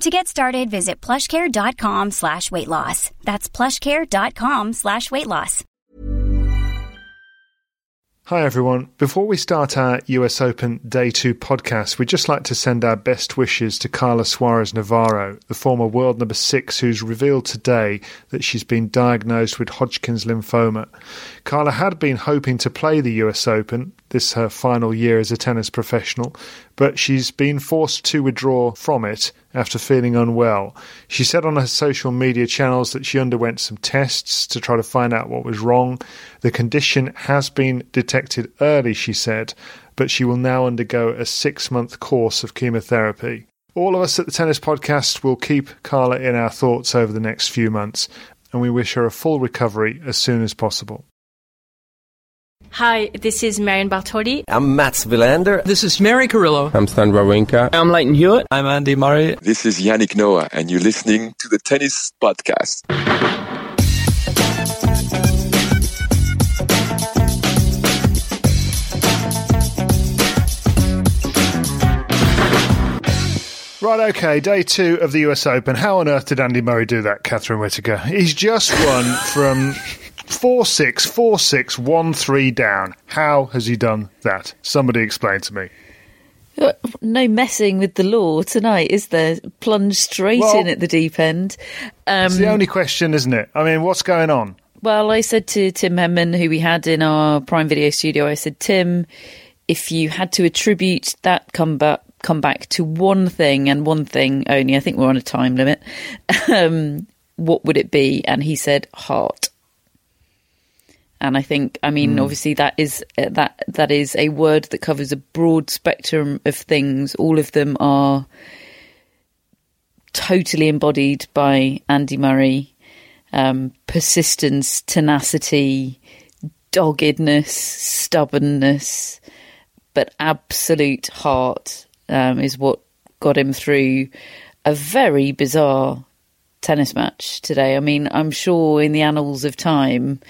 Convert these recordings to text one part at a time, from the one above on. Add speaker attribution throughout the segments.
Speaker 1: To get started, visit plushcare.com slash weight loss. That's plushcare.com slash weight loss.
Speaker 2: Hi everyone. Before we start our US Open Day 2 podcast, we'd just like to send our best wishes to Carla Suarez Navarro, the former world number 6 who's revealed today that she's been diagnosed with Hodgkin's lymphoma. Carla had been hoping to play the US Open, this her final year as a tennis professional, but she's been forced to withdraw from it after feeling unwell. She said on her social media channels that she underwent some tests to try to find out what was wrong. The condition has been detected early, she said, but she will now undergo a six month course of chemotherapy. All of us at the Tennis Podcast will keep Carla in our thoughts over the next few months, and we wish her a full recovery as soon as possible.
Speaker 3: Hi, this is Marion Bartoli.
Speaker 4: I'm Mats Wilander.
Speaker 5: This is Mary Carillo.
Speaker 6: I'm Stan Wawrinka.
Speaker 5: I'm Leighton Hewitt.
Speaker 7: I'm Andy Murray.
Speaker 8: This is Yannick Noah, and you're listening to the Tennis Podcast.
Speaker 2: Right, okay, day two of the US Open. How on earth did Andy Murray do that, Catherine Whitaker? He's just won from 4 6, 4 6, 1 3 down. How has he done that? Somebody explain to me.
Speaker 9: Uh, no messing with the law tonight, is there? Plunge straight well, in at the deep end.
Speaker 2: Um, it's the only question, isn't it? I mean, what's going on?
Speaker 9: Well, I said to Tim Henman, who we had in our Prime Video studio, I said, Tim, if you had to attribute that comeback come back to one thing and one thing only. I think we're on a time limit. um, what would it be? And he said heart. And I think, I mean, mm. obviously that is uh, that that is a word that covers a broad spectrum of things. All of them are totally embodied by Andy Murray. Um, persistence, tenacity, doggedness, stubbornness, but absolute heart um, is what got him through a very bizarre tennis match today. I mean, I'm sure in the annals of time,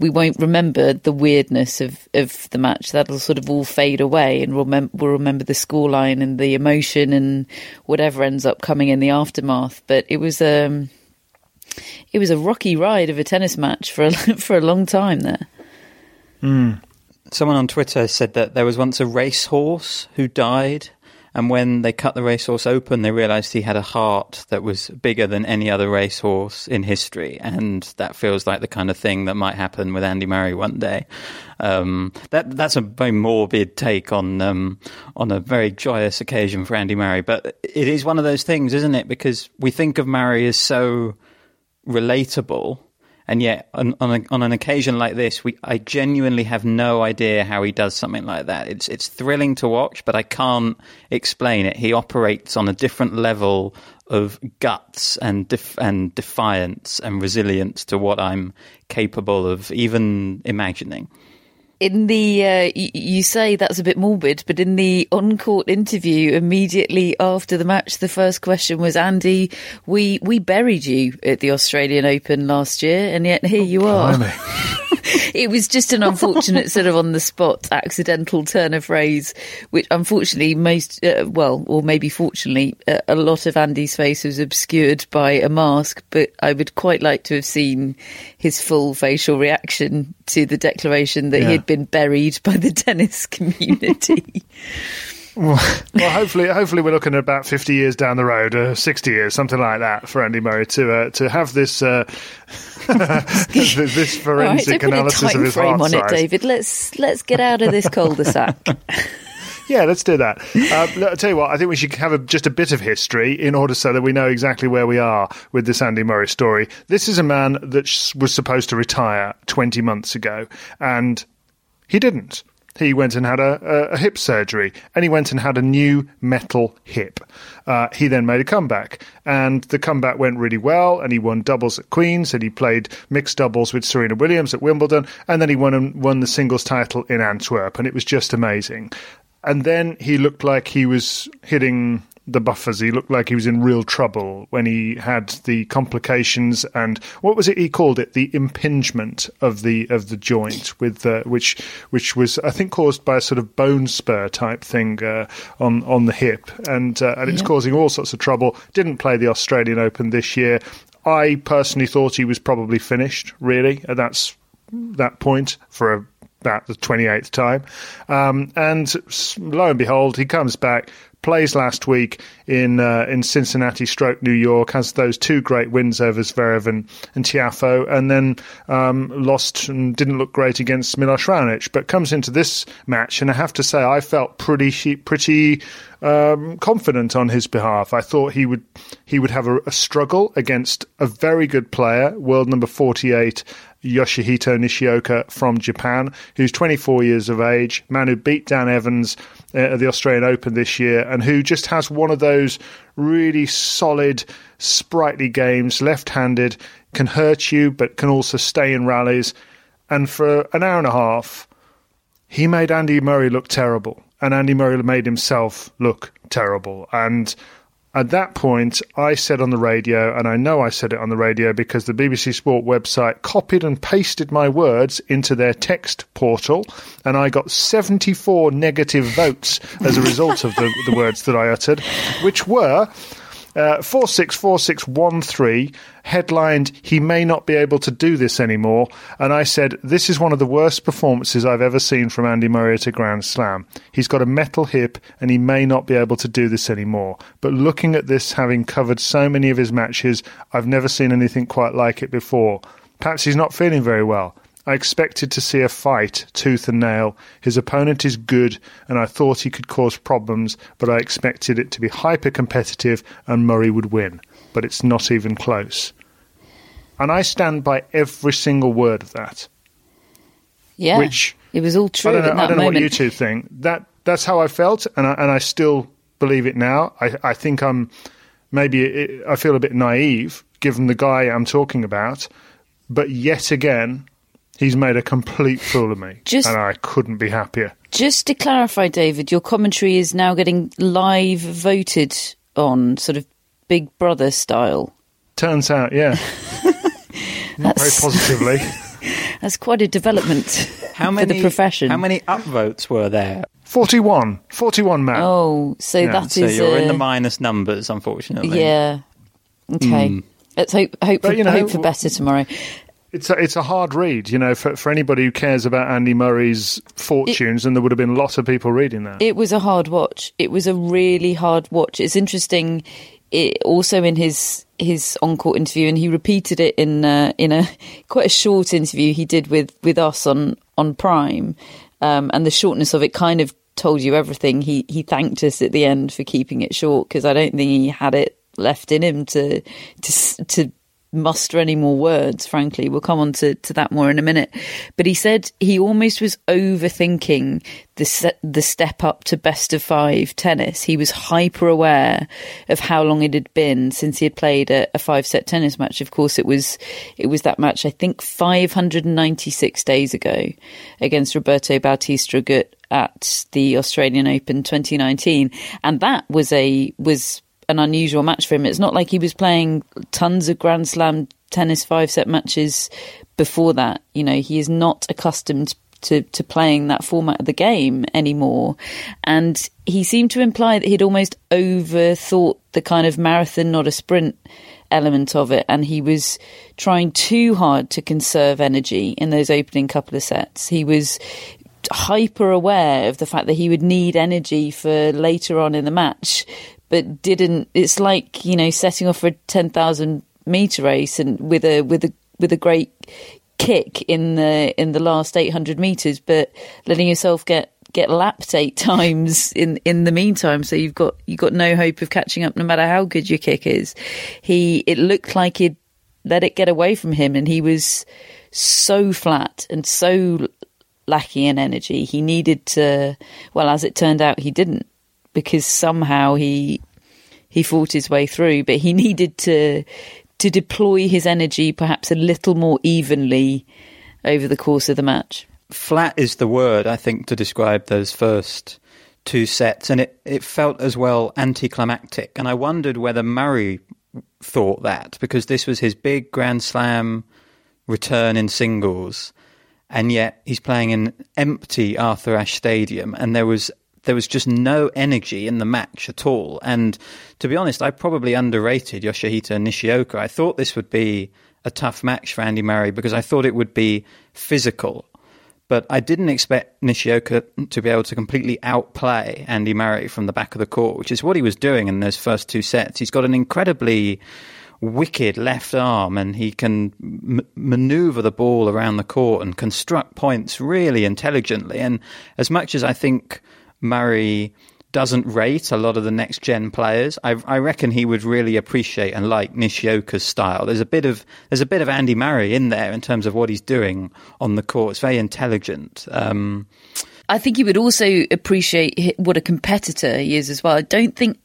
Speaker 9: we won't remember the weirdness of, of the match. That'll sort of all fade away, and we'll, mem- we'll remember the scoreline and the emotion and whatever ends up coming in the aftermath. But it was um, it was a rocky ride of a tennis match for a, for a long time there.
Speaker 7: Mm. Someone on Twitter said that there was once a racehorse who died and when they cut the racehorse open, they realized he had a heart that was bigger than any other racehorse in history. And that feels like the kind of thing that might happen with Andy Murray one day. Um, that, that's a very morbid take on, um, on a very joyous occasion for Andy Murray. But it is one of those things, isn't it? Because we think of Murray as so relatable and yet, on, on, a, on, an occasion like this, we I genuinely have no idea how he does something like that. It's it's thrilling to watch, but I can't explain it. He operates on a different level of guts and def- and defiance and resilience to what I'm capable of even imagining
Speaker 9: in the uh, y- you say that's a bit morbid, but in the on-court interview immediately after the match, the first question was, "Andy, we we buried you at the Australian Open last year, and yet here you are." it was just an unfortunate sort of on the spot accidental turn of phrase, which unfortunately most, uh, well, or maybe fortunately, uh, a lot of Andy's face was obscured by a mask. But I would quite like to have seen his full facial reaction to the declaration that yeah. he had been buried by the tennis community.
Speaker 2: Well, hopefully, hopefully we're looking at about fifty years down the road, uh, sixty years, something like that, for Andy Murray to uh, to have this uh, this forensic
Speaker 9: right,
Speaker 2: analysis of his
Speaker 9: frame on
Speaker 2: size.
Speaker 9: it, David. Let's let's get out of this cul-de-sac.
Speaker 2: Yeah, let's do that. Uh, I'll tell you what, I think we should have a, just a bit of history in order so that we know exactly where we are with this Andy Murray story. This is a man that sh- was supposed to retire 20 months ago, and he didn't. He went and had a, a, a hip surgery, and he went and had a new metal hip. Uh, he then made a comeback, and the comeback went really well, and he won doubles at Queen's, and he played mixed doubles with Serena Williams at Wimbledon, and then he won won the singles title in Antwerp, and it was just amazing and then he looked like he was hitting the buffers. He looked like he was in real trouble when he had the complications and what was it he called it? The impingement of the of the joint, with uh, which which was I think caused by a sort of bone spur type thing uh, on on the hip, and uh, and it's causing all sorts of trouble. Didn't play the Australian Open this year. I personally thought he was probably finished. Really, at that's that point for a, about the 28th time. Um, and lo and behold, he comes back, plays last week in uh, in Cincinnati, stroke New York, has those two great wins over Zverev and, and Tiafoe, and then um, lost and didn't look great against Milos Raonic, but comes into this match, and I have to say, I felt pretty pretty um, confident on his behalf. I thought he would he would have a, a struggle against a very good player, world number 48, Yoshihito Nishioka from Japan, who's 24 years of age, man who beat Dan Evans uh, at the Australian Open this year, and who just has one of those really solid, sprightly games, left-handed, can hurt you but can also stay in rallies. And for an hour and a half, he made Andy Murray look terrible, and Andy Murray made himself look terrible. And at that point, I said on the radio, and I know I said it on the radio because the BBC Sport website copied and pasted my words into their text portal, and I got 74 negative votes as a result of the, the words that I uttered, which were. Uh, 464613 headlined, He may not be able to do this anymore. And I said, This is one of the worst performances I've ever seen from Andy Murray at a Grand Slam. He's got a metal hip and he may not be able to do this anymore. But looking at this, having covered so many of his matches, I've never seen anything quite like it before. Perhaps he's not feeling very well. I expected to see a fight, tooth and nail. His opponent is good, and I thought he could cause problems, but I expected it to be hyper competitive and Murray would win. But it's not even close. And I stand by every single word of that.
Speaker 9: Yeah,
Speaker 2: Which-
Speaker 9: it was all true
Speaker 2: I don't know, I don't know what you two think. That that's how I felt, and I, and I still believe it now. I, I think I'm maybe it, I feel a bit naive given the guy I'm talking about, but yet again, he's made a complete fool of me,
Speaker 9: Just-
Speaker 2: and I couldn't be happier.
Speaker 9: Just to clarify, David, your commentary is now getting live voted on, sort of Big Brother style.
Speaker 2: Turns out, yeah, not very positively.
Speaker 9: That's quite a development
Speaker 7: How
Speaker 9: for
Speaker 7: many
Speaker 9: the profession.
Speaker 7: How many upvotes were there?
Speaker 2: 41, 41 man.
Speaker 9: Oh, so
Speaker 2: Yeah,
Speaker 9: that
Speaker 7: So
Speaker 9: is
Speaker 7: you're in
Speaker 9: uh,
Speaker 7: the minus numbers, unfortunately.
Speaker 9: yeah. Okay, let's hope hope for,
Speaker 2: you know,
Speaker 9: hope for better tomorrow.
Speaker 2: It's a, it's a hard read, you know, for, for anybody who cares about Andy Murray's fortunes, and there would have been lots of people reading that.
Speaker 9: It was a hard watch. It was a really hard watch. It's interesting. It, also in his his on court interview, and he repeated it in uh, in a quite a short interview he did with with us on on Prime, um, and the shortness of it kind of told you everything. He he thanked us at the end for keeping it short because I don't think he had it left in him to to to muster any more words, frankly. We'll come on to, to that more in a minute. But he said he almost was overthinking the, se- the step up to best of five tennis. He was hyper aware of how long it had been since he had played a, a five set tennis match. Of course, it was, it was that match, I think 596 days ago against Roberto Bautista Agut at the Australian Open 2019. And that was a, was an unusual match for him. It's not like he was playing tons of Grand Slam tennis five set matches before that. You know, he is not accustomed to, to playing that format of the game anymore. And he seemed to imply that he'd almost overthought the kind of marathon, not a sprint element of it. And he was trying too hard to conserve energy in those opening couple of sets. He was hyper aware of the fact that he would need energy for later on in the match, but didn't. It's like you know setting off for a ten thousand meter race and with a with a with a great kick in the in the last eight hundred meters, but letting yourself get get lapped eight times in in the meantime. So you've got you've got no hope of catching up no matter how good your kick is. He it looked like he'd let it get away from him and he was so flat and so lacking in energy. He needed to well as it turned out he didn't because somehow he he fought his way through but he needed to to deploy his energy perhaps a little more evenly over the course of the match
Speaker 7: flat is the word I think to describe those first two sets, and it, it felt as well anticlimactic. And I wondered whether Murray thought that because this was his big Grand Slam return in singles, and yet he's playing in empty Arthur Ashe Stadium, and there was there was just no energy in the match at all. And to be honest, I probably underrated Yoshihito Nishioka. I thought this would be a tough match for Andy Murray because I thought it would be physical but I didn't expect Nishioka to be able to completely outplay Andy Murray from the back of the court, which is what he was doing in those first two sets. He's got an incredibly wicked left arm and he can m- maneuver the ball around the court and construct points really intelligently. And as much as I think Murray doesn't rate a lot of the next gen players. I, I, reckon he would really appreciate and like Nishioka's style. There's a bit of there's a bit of Andy Murray in there in terms of what he's doing on the court. It's very intelligent. Um,
Speaker 9: I think he would also appreciate what a competitor he is as well. I don't think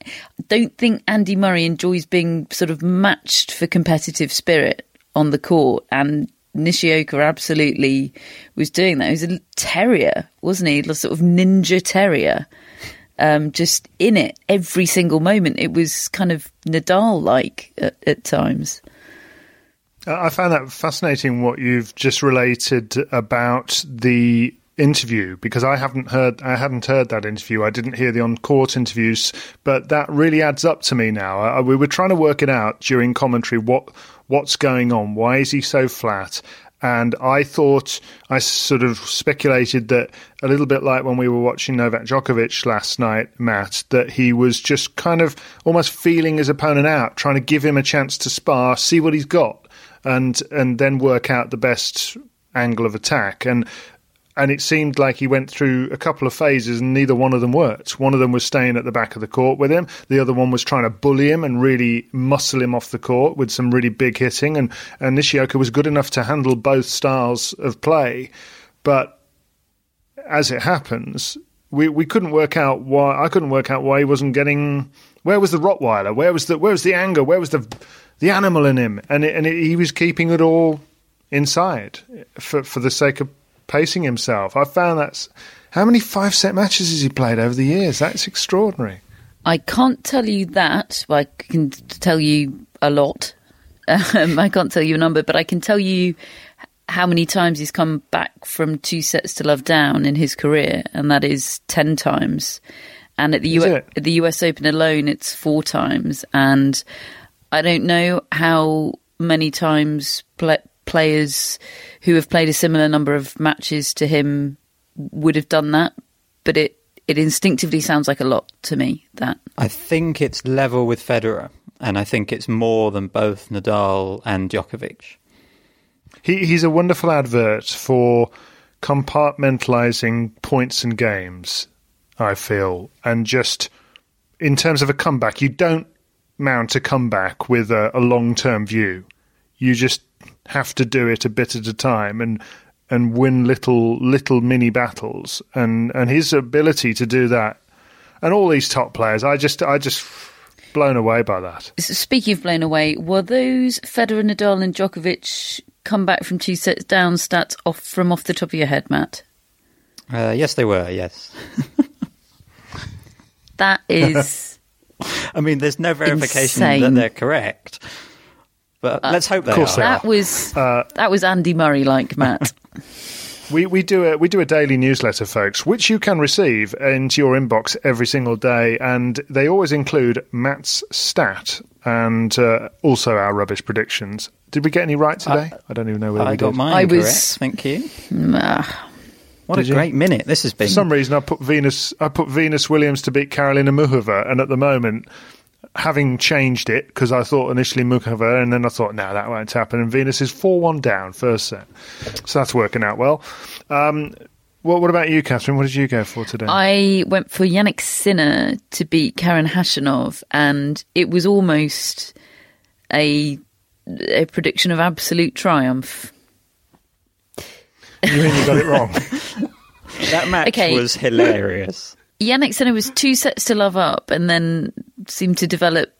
Speaker 9: don't think Andy Murray enjoys being sort of matched for competitive spirit on the court and Nishioka absolutely was doing that. He was a terrier, wasn't he? A sort of ninja terrier um, just in it every single moment. It was kind of Nadal like at, at times.
Speaker 2: I found that fascinating what you've just related about the interview because I haven't heard I hadn't heard that interview. I didn't hear the on court interviews, but that really adds up to me now. I, we were trying to work it out during commentary what what's going on. Why is he so flat? And I thought, I sort of speculated that a little bit like when we were watching Novak Djokovic last night, Matt, that he was just kind of almost feeling his opponent out, trying to give him a chance to spar, see what he's got, and and then work out the best angle of attack. And and it seemed like he went through a couple of phases and neither one of them worked. One of them was staying at the back of the court with him. The other one was trying to bully him and really muscle him off the court with some really big hitting. And, and Nishioka was good enough to handle both styles of play. But as it happens, we, we couldn't work out why I couldn't work out why he wasn't getting where was the Rottweiler? Where was the where was the anger? Where was the the animal in him? And it, and it, he was keeping it all inside for for the sake of pacing himself. I found that's how many five set matches has he played over the years? That's extraordinary.
Speaker 9: I can't tell you that. Well, I can tell you a lot. Um, I can't tell you a number, but I can tell you how many times he's come back from two sets to love down in his career, and that is ten times. And at the U- at the US Open alone, it's four times. And I don't know how many times players who have played a similar number of matches to him would have done that, but it it instinctively sounds like a lot to me. That
Speaker 7: I think it's level with Federer, and I think it's more than both Nadal and Djokovic.
Speaker 2: He, he's a wonderful advert for compartmentalizing points and games. I feel, and just in terms of a comeback, you don't mount a comeback with a, a long term view. You just have to do it a bit at a time and and win little little mini battles and and his ability to do that and all these top players I just I just blown away by that.
Speaker 9: Speaking of blown away, were those Federer, Nadal, and Djokovic come back from two sets down stats off from off the top of your head, Matt?
Speaker 7: Uh, yes, they were. Yes.
Speaker 9: that is.
Speaker 7: I mean, there's no verification insane. that they're correct. But uh, let's hope they are.
Speaker 9: That was uh, that was Andy Murray like Matt.
Speaker 2: we we do a we do a daily newsletter, folks, which you can receive into your inbox every single day, and they always include Matt's stat and uh, also our rubbish predictions. Did we get any right today?
Speaker 7: Uh,
Speaker 2: I don't even know whether
Speaker 7: I
Speaker 2: we
Speaker 7: got
Speaker 2: did.
Speaker 7: mine I was, correct. Thank you. What
Speaker 2: Did
Speaker 7: a
Speaker 2: you?
Speaker 7: great minute this has been.
Speaker 2: For some reason, I put Venus. I put Venus Williams to beat Karolina Muchova, and at the moment, having changed it because I thought initially Muchova, and then I thought, no, that won't happen. And Venus is four-one down first set, so that's working out well. Um, what, what about you, Catherine? What did you go for today?
Speaker 9: I went for Jannik Sinner to beat Karen Khachanov, and it was almost a a prediction of absolute triumph.
Speaker 2: you mean you got it wrong?
Speaker 7: that match
Speaker 9: Okay.
Speaker 7: was hilarious.
Speaker 9: Jannik Sinner was two sets to love up, and then seemed to develop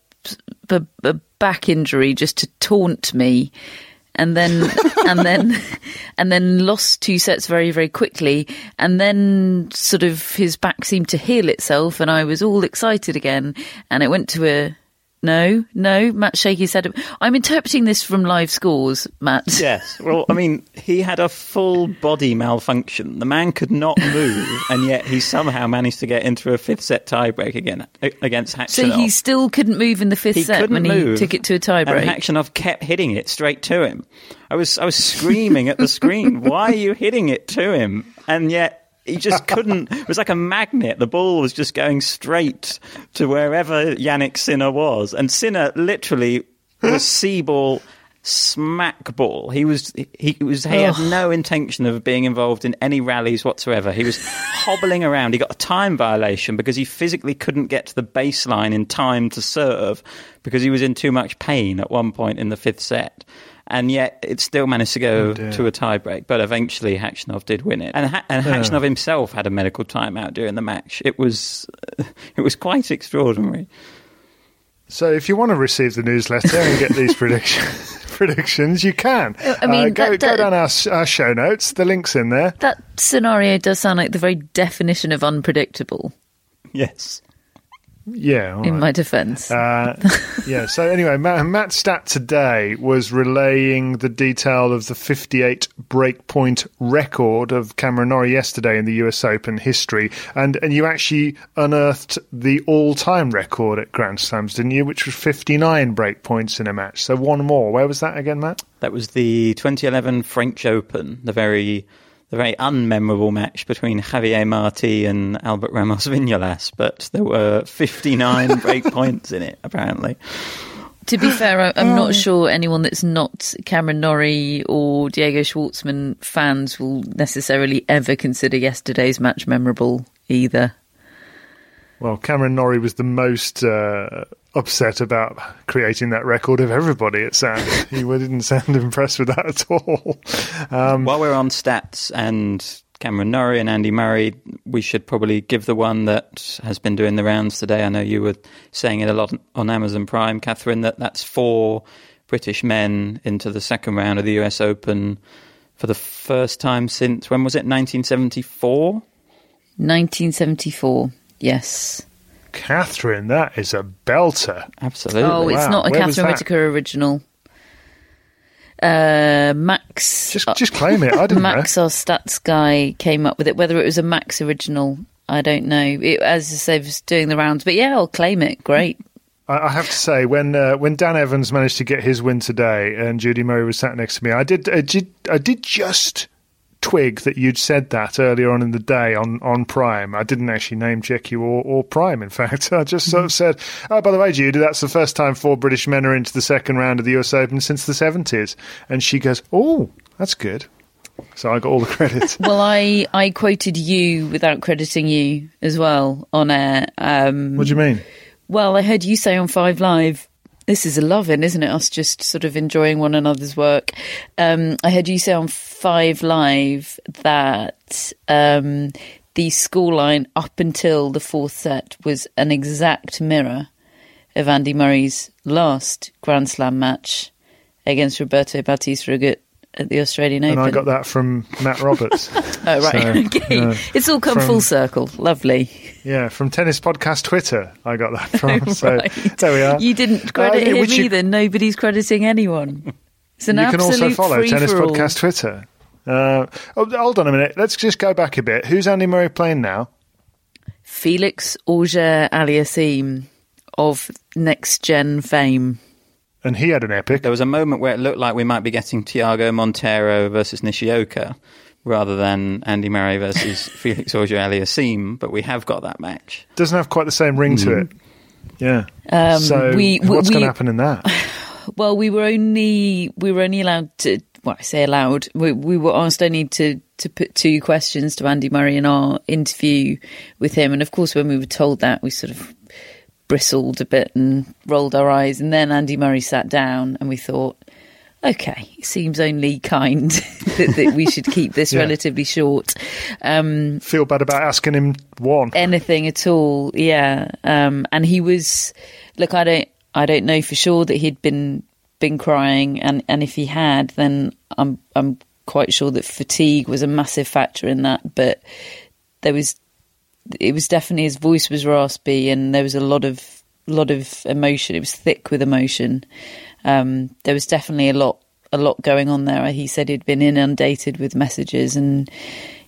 Speaker 9: a, a back injury just to taunt me, and then and then and then lost two sets very very quickly, and then sort of his back seemed to heal itself, and I was all excited again, and it went to a. No, no, Matt Shaky said. I'm interpreting this from live scores, Matt.
Speaker 7: Yes. Well, I mean, he had a full body malfunction. The man could not move, and yet he somehow managed to get into a fifth set tiebreak again against Khachanov.
Speaker 9: So he still couldn't move in the fifth
Speaker 7: He
Speaker 9: set when he took it to a
Speaker 7: And
Speaker 9: tiebreak.
Speaker 7: Khachanov kept hitting it straight to him. I was I was screaming at the screen, "Why are you hitting it to him?" And yet he just couldn't. It was like a magnet. The ball was just going straight to wherever Jannik Sinner was, and Sinner literally was C ball. Smack ball. He was he was he had no intention of being involved in any rallies whatsoever. He was hobbling around. He got a time violation because he physically couldn't get to the baseline in time to serve because he was in too much pain at one point in the fifth set. And yet, it still managed to go
Speaker 2: dear.
Speaker 7: to a tiebreak. But eventually, Khachanov did win it, and, ha- and Khachanov himself had a medical timeout during the match. It was, it was quite extraordinary.
Speaker 2: So if you want to receive the newsletter and get these predictions, predictions, you can.
Speaker 9: I mean,
Speaker 2: Uh, go,
Speaker 9: that-
Speaker 2: go down our, our show notes. The link's in there.
Speaker 9: That scenario does sound like the very definition of unpredictable,
Speaker 7: Yes.
Speaker 2: Yeah. all
Speaker 9: in
Speaker 2: right.
Speaker 9: my defence.
Speaker 2: Uh, yeah. So anyway, Matt, Matt Stat today was relaying the detail of the 58 breakpoint record of Cameron Norrie yesterday in the U.S. Open history, and and you actually unearthed the all-time record at Grand Slams, didn't you? Which was 59 breakpoints in a match. So one more. Where was that again, Matt?
Speaker 7: That was the 2011 French Open, the very the very unmemorable match between Javier Marti and Albert Ramos Vinolas, but there were 59 break points in it, apparently.
Speaker 9: to be fair, I- I'm not sure anyone that's not Cameron Norrie or Diego Schwartzman fans will necessarily ever consider yesterday's match memorable either.
Speaker 2: Well, Cameron Norrie was the most uh, upset about creating that record of everybody. It sounded he didn't sound impressed with that at all. Um,
Speaker 7: While we're on stats and Cameron Norrie and Andy Murray, we should probably give the one that has been doing the rounds today. I know you were saying it a lot on Amazon Prime, Catherine, that that's four British men into the second round of the US Open for the first time since, when was it, 1974?
Speaker 9: 1974, yes.
Speaker 2: Catherine, that is a belter.
Speaker 7: Absolutely.
Speaker 9: Oh, it's
Speaker 2: Wow.
Speaker 9: not a
Speaker 2: Where
Speaker 9: Catherine
Speaker 2: that?
Speaker 9: Whitaker original. Uh, Max.
Speaker 2: Just, just claim it. I didn't know.
Speaker 9: Max,
Speaker 2: know.
Speaker 9: our stats guy, came up with it. Whether it was a Max original, I don't know. It, as I say, it was doing the rounds. But yeah, I'll claim it. Great.
Speaker 2: I, I have to say, when uh, when Dan Evans managed to get his win today, and Judy Murray was sat next to me, I did, I did, I did just twig that you'd said that earlier on in the day on, on Prime. I didn't actually name check you or, or Prime. In fact, I just sort of said, "Oh, by the way, Judy, that's the first time four British men are into the second round of the US Open since the seventies." And she goes, "Oh, that's good." So I got all the credit.
Speaker 9: Well, I, I quoted you without crediting you as well on air. Um,
Speaker 2: what do you mean?
Speaker 9: Well, I heard you say on Five Live, this is a loving, isn't it? Us just sort of enjoying one another's work. Um, I heard you say on Five Live that um, the scoreline up until the fourth set was an exact mirror of Andy Murray's last Grand Slam match against Roberto Bautista Agut at the Australian
Speaker 2: And
Speaker 9: Open.
Speaker 2: I got that from Matt Roberts.
Speaker 9: Oh, right.
Speaker 2: So,
Speaker 9: okay. It's all come
Speaker 2: From-
Speaker 9: full circle. Lovely.
Speaker 2: Yeah, from Tennis Podcast Twitter, I got that from. So
Speaker 9: Right.
Speaker 2: there we are.
Speaker 9: You didn't credit
Speaker 2: Uh,
Speaker 9: him
Speaker 2: you-
Speaker 9: either. Nobody's crediting anyone. It's an
Speaker 2: you can also follow Tennis. Podcast Twitter. Uh, oh, hold on a minute. Let's just go back a bit. Who's Andy Murray playing now?
Speaker 9: Felix Auger Aliassime of Next Gen fame.
Speaker 2: And he had an epic.
Speaker 7: There was a moment where it looked like we might be getting Thiago Monteiro versus Nishioka, rather than Andy Murray versus Felix Auger-Aliassime, but we have got that match.
Speaker 2: Doesn't have quite the same ring to it. Yeah.
Speaker 9: Um,
Speaker 2: so
Speaker 9: we-
Speaker 2: what's
Speaker 9: we-
Speaker 2: going to happen in that?
Speaker 9: Well, we were only we were only allowed to. Well, I say allowed. We, we were asked only to to put two questions to Andy Murray in our interview with him, and of course, when we were told that, we sort of bristled a bit and rolled our eyes. And then Andy Murray sat down, and we thought, okay, it seems only kind that, that we should keep this
Speaker 2: Yeah.
Speaker 9: relatively short. Um,
Speaker 2: Feel bad about asking him one.
Speaker 9: anything at all. Yeah, um, and he was. Look, I don't. I don't know for sure that he'd been been crying, and and if he had, then I'm I'm quite sure that fatigue was a massive factor in that. But there was, it was definitely his voice was raspy, and there was a lot of lot of emotion. It was thick with emotion. Um, there was definitely a lot a lot going on there. He said he'd been inundated with messages, and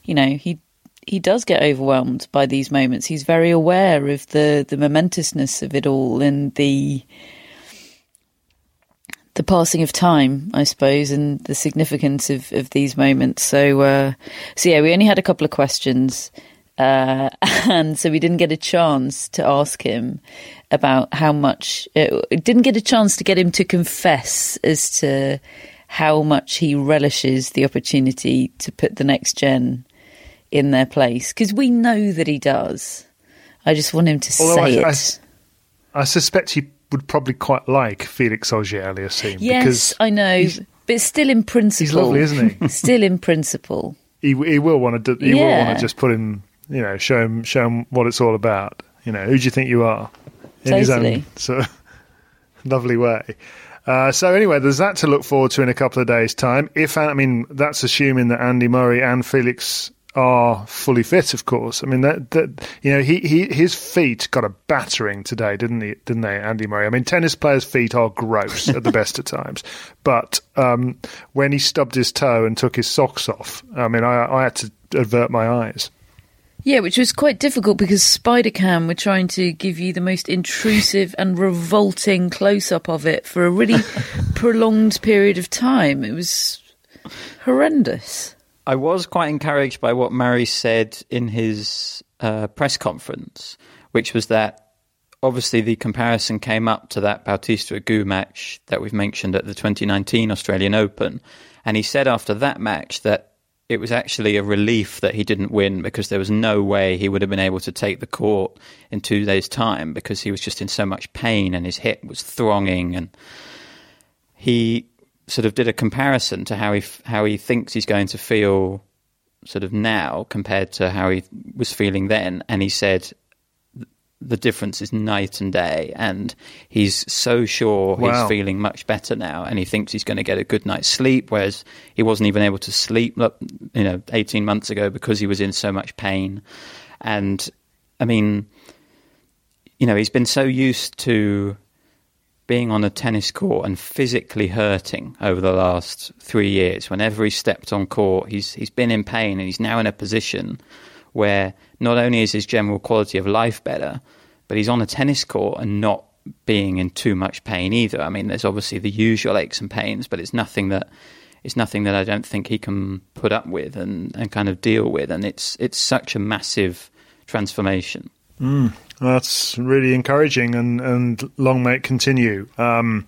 Speaker 9: you know he he does get overwhelmed by these moments. He's very aware of the the momentousness of it all and the the passing of time, I suppose, and the significance of, of these moments. So, uh, so yeah, we only had a couple of questions, uh, and so we didn't get a chance to ask him about how much. Uh, didn't get a chance to get him to confess as to how much he relishes the opportunity to put the next gen in their place because we know that he does. I just want him to
Speaker 2: Although
Speaker 9: say
Speaker 2: I- I-
Speaker 9: it.
Speaker 2: I suspect he would probably quite like Felix Auger-Aliassime
Speaker 9: yes,
Speaker 2: because
Speaker 9: I know, but still in principle, He's
Speaker 2: lovely, isn't he?
Speaker 9: still in principle.
Speaker 2: he he will want to he will want to just put him you know show him show him what it's all about. You know who do you think you are in his
Speaker 9: Totally.
Speaker 2: own sort of lovely way. Uh, so anyway, there's that to look forward to in a couple of days' time. If I mean that's assuming that Andy Murray and Felix are fully fit, of course. I mean that, that you know he, he his feet got a battering today, didn't he? Didn't they, Andy Murray? I mean, tennis players' feet are gross at the best of times, but um, when he stubbed his toe and took his socks off, I mean, I, I had to avert my eyes.
Speaker 9: Yeah, which was quite difficult because Spidercam were trying to give you the most intrusive and revolting close up of it for a really prolonged period of time. It was horrendous.
Speaker 7: I was quite encouraged by what Murray said in his uh, press conference, which was that obviously the comparison came up to that Bautista Agut match that we've mentioned at the 2019 Australian Open. And he said after that match that it was actually a relief that he didn't win because there was no way he would have been able to take the court in two days' time because he was just in so much pain and his hip was thronging. And he sort of did a comparison to how he how he thinks he's going to feel sort of now compared to how he was feeling then. And he said the difference is night and day and he's so sure
Speaker 2: Wow.
Speaker 7: he's feeling much better now and he thinks he's going to get a good night's sleep whereas he wasn't even able to sleep you know 18 months ago because he was in so much pain and i mean you know he's been so used to being on a tennis court and physically hurting over the last three years. Whenever he stepped on court, he's he's been in pain, and he's now in a position where not only is his general quality of life better, but he's on a tennis court and not being in too much pain either. I mean, there's obviously the usual aches and pains, but it's nothing that it's nothing that I don't think he can put up with and, and kind of deal with. And it's it's such a massive transformation. Mm.
Speaker 2: That's really encouraging, and, and long may it continue. Um,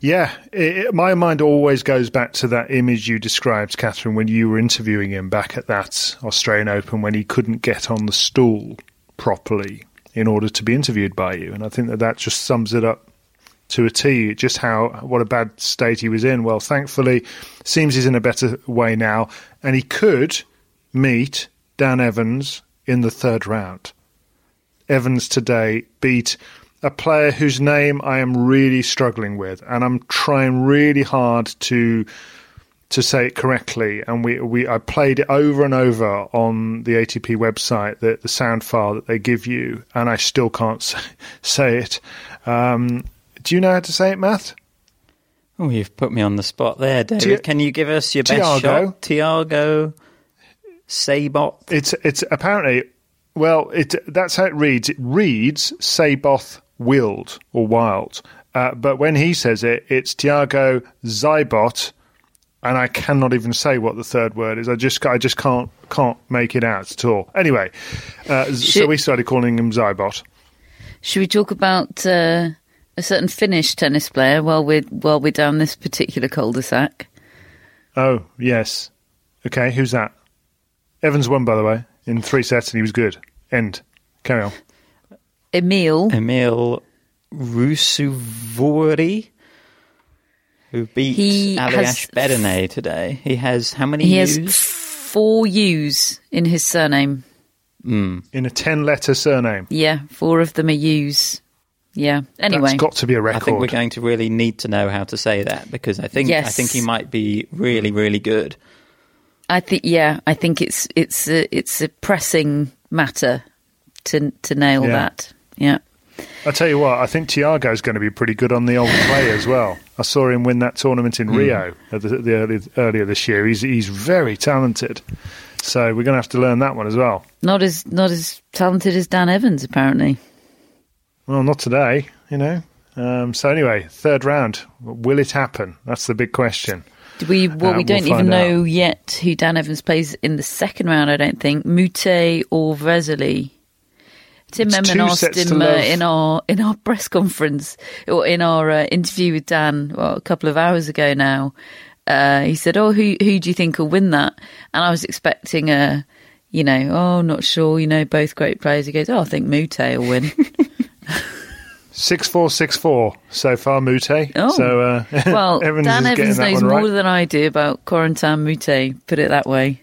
Speaker 2: yeah, it, it- my mind always goes back to that image you described, Catherine, when you were interviewing him back at that Australian Open when he couldn't get on the stool properly in order to be interviewed by you. And I think that that just sums it up to a T, just how what a bad state he was in. Well, thankfully, seems he's in a better way now, and he could meet Dan Evans in the third round. Evans today beat a player whose name I am really struggling with, and I'm trying really hard to to say it correctly. And we, we I played it over and over on the ATP website, the, the sound file that they give you, and I still can't say, say it. Um, do you know how to say it, Matt?
Speaker 7: Oh, you've put me on the spot there, David.
Speaker 2: Ti-
Speaker 7: Can you give us your best
Speaker 2: Thiago.
Speaker 7: shot? Thiago Seyboth.
Speaker 2: It's it's apparently well, it that's how it reads. It reads Seyboth Wild or wild, uh, but when he says it, it's Thiago Zybot and I cannot even say what the third word is. I just I just can't can't make it out at all. Anyway, uh, so we started calling him Zybot.
Speaker 9: Should we talk about uh, a certain Finnish tennis player while we're while we're down this particular cul-de-sac?
Speaker 2: Oh yes, okay. Who's that? Evans won by the way in three sets, and he was good. End. Carry on.
Speaker 9: Emil.
Speaker 7: Emil Ruusuvuori, who beat
Speaker 9: He
Speaker 7: Aliash
Speaker 9: has-
Speaker 7: Bedene today. He has how many
Speaker 9: He has four U's in his surname. Hmm.
Speaker 2: In a ten-letter surname.
Speaker 9: Yeah, four of them are U's. Yeah. Anyway,
Speaker 2: That's got to be a record.
Speaker 7: I think we're going to really need to know how to say that because I think I think he might be really really good.
Speaker 9: I think yeah, I think it's it's a, it's a pressing matter to to nail
Speaker 2: Yeah.
Speaker 9: that. Yeah.
Speaker 2: I tell you what, I think Thiago's going to be pretty good on the old clay as well. I saw him win that tournament in Rio at the, the early, earlier this year. He's he's very talented, so we're going to have to learn that one as well.
Speaker 9: Not as not as talented as Dan Evans apparently.
Speaker 2: Well, not today, you know. Um, so anyway, third round, will it happen? That's the big question.
Speaker 9: We well
Speaker 2: Uh,
Speaker 9: we don't
Speaker 2: we'll
Speaker 9: even know yet who Dan Evans plays in the second round, I don't think. Moutet or Vesely. Tim
Speaker 2: Henman
Speaker 9: asked him uh, in our in our press conference or in our uh, interview with Dan well, a couple of hours ago now. Uh, he said, "Oh, who who do you think will win that?" And I was expecting a, you know, oh, not sure, you know, both great players. He goes, "Oh, I think Moutet will win."
Speaker 2: Six four six four so far, Moutet.
Speaker 9: Oh.
Speaker 2: So uh,
Speaker 9: well,
Speaker 2: Evans
Speaker 9: Dan Evans knows more than I do about Corentin Moutet. Put it that way.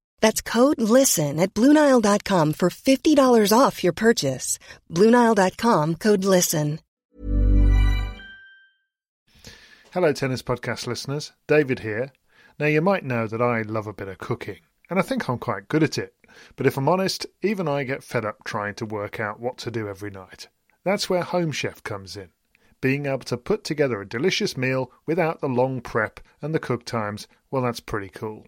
Speaker 5: That's code LISTEN at Bluenile.com for $50 off your purchase. Bluenile.com code LISTEN.
Speaker 2: Hello, Tennis Podcast listeners. David here. Now, you might know that I love a bit of cooking, and I think I'm quite good at it. But if I'm honest, even I get fed up trying to work out what to do every night. That's where Home Chef comes in. Being able to put together a delicious meal without the long prep and the cook times, well, that's pretty cool.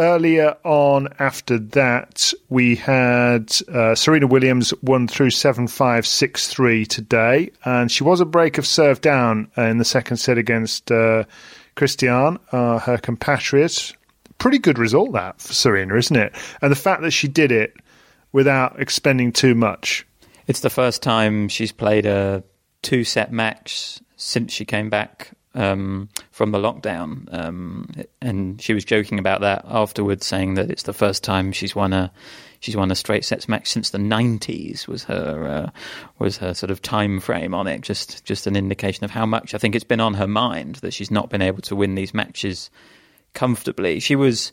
Speaker 2: earlier on after that, we had uh, Serena Williams won through 7 5 6 3 today. And she was a break of serve down in the second set against uh, Kristie Ahn, uh, her compatriot. Pretty good result, that for Serena, isn't it? And the fact that she did it without expending too much.
Speaker 7: It's the first time she's played a two set match since she came back um, from the lockdown, um, and she was joking about that afterwards, saying that it's the first time she's won a she's won a straight sets match since the nineties. Was her uh, was her sort of time frame on it? Just just an indication of how much I think it's been on her mind that she's not been able to win these matches comfortably. She was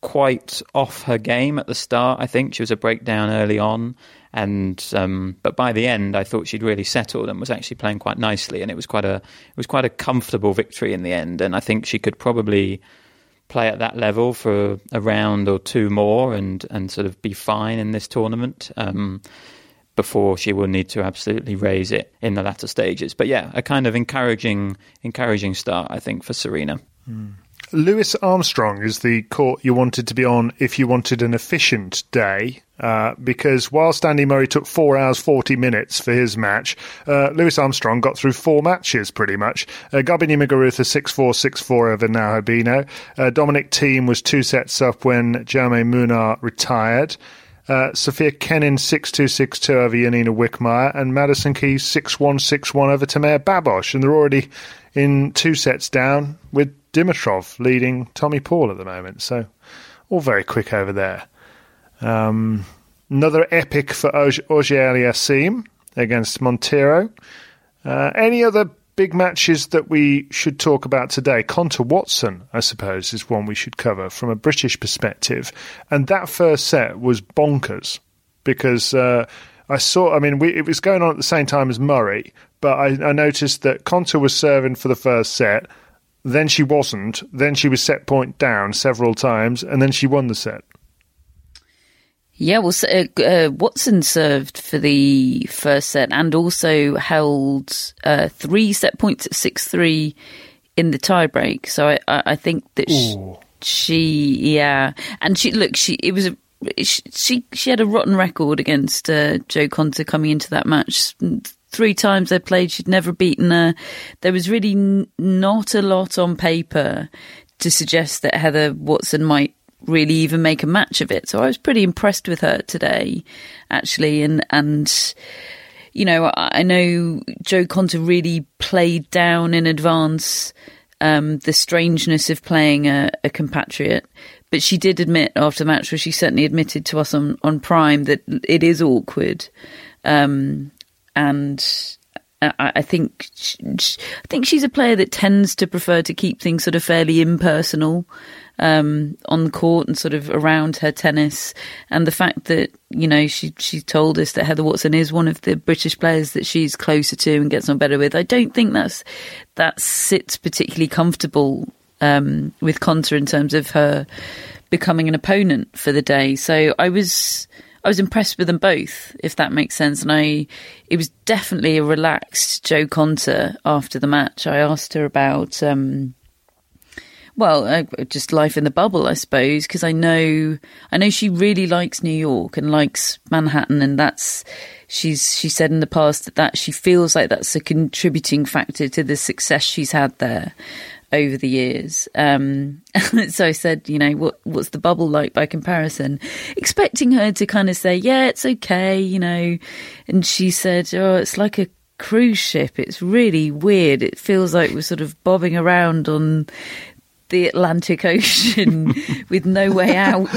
Speaker 7: quite off her game at the start. I think she was a breakdown early on, and um, but by the end, I thought she'd really settled and was actually playing quite nicely, and it was quite a it was quite a comfortable victory in the end. And I think she could probably play at that level for a round or two more and and sort of be fine in this tournament. Um, before she will need to absolutely raise it in the latter stages. But yeah, a kind of encouraging, encouraging start, I think, for Serena.
Speaker 2: Mm. Louis Armstrong is the court you wanted to be on if you wanted an efficient day, uh, because whilst Andy Murray took four hours forty minutes for his match, uh, Louis Armstrong got through four matches pretty much. Uh, Garbiñe Muguruza six four six four over Nao Hibino. Uh, Dominic Thiem was two sets up when Jaume Munar retired. Uh, Sofia Kenin 6-2-6-2 over Yanina Wickmayer and Madison Keys 6-1-6-1 over Timea Babos and they're already in two sets down with Dimitrov leading Tommy Paul at the moment. So all very quick over there. Um, another epic for Auger-Aliassime against Monteiro. Uh, any other big matches that we should talk about today? Konta Watson, I suppose, is one we should cover from a British perspective. And that first set was bonkers because uh, I saw, I mean, we, it was going on at the same time as Murray, but I, I noticed that Konta was serving for the first set. Then she wasn't. Then she was set point down several times, and then she won the set.
Speaker 9: Yeah, well, uh, uh, Watson served for the first set and also held uh, three set points at six three in the tiebreak. So I, I, I think that she, she, yeah, and she look, she it was a she she had a rotten record against uh, Jo Konta coming into that match three times they played, she'd never beaten her. There was really n- not a lot on paper to suggest that Heather Watson might really even make a match of it. So I was pretty impressed with her today, actually, and and. You know, I know Jo Konta really played down in advance um, the strangeness of playing a, a, compatriot. But she did admit after the match, where she certainly admitted to us on, on Prime, that it is awkward. Um, and I, think I think she's a player that tends to prefer to keep things sort of fairly impersonal um, on the court and sort of around her tennis. And the fact that you know she she told us that Heather Watson is one of the British players that she's closer to and gets on better with. I don't think that's that sits particularly comfortable um, with Konta in terms of her becoming an opponent for the day. So I was I was impressed with them both, if that makes sense. And I, it was definitely a relaxed Jo Konta after the match. I asked her about, um, well, uh, just life in the bubble, I suppose, because I know, I know she really likes New York and likes Manhattan, and that's she's she said in the past that, that she feels like that's a contributing factor to the success she's had there over the years. Um, so I said, you know, what what's the bubble like by comparison? Expecting her to kind of say, yeah, it's okay, you know. And she said, oh, it's like a cruise ship. It's really weird. It feels like we're sort of bobbing around on the Atlantic Ocean with no way out,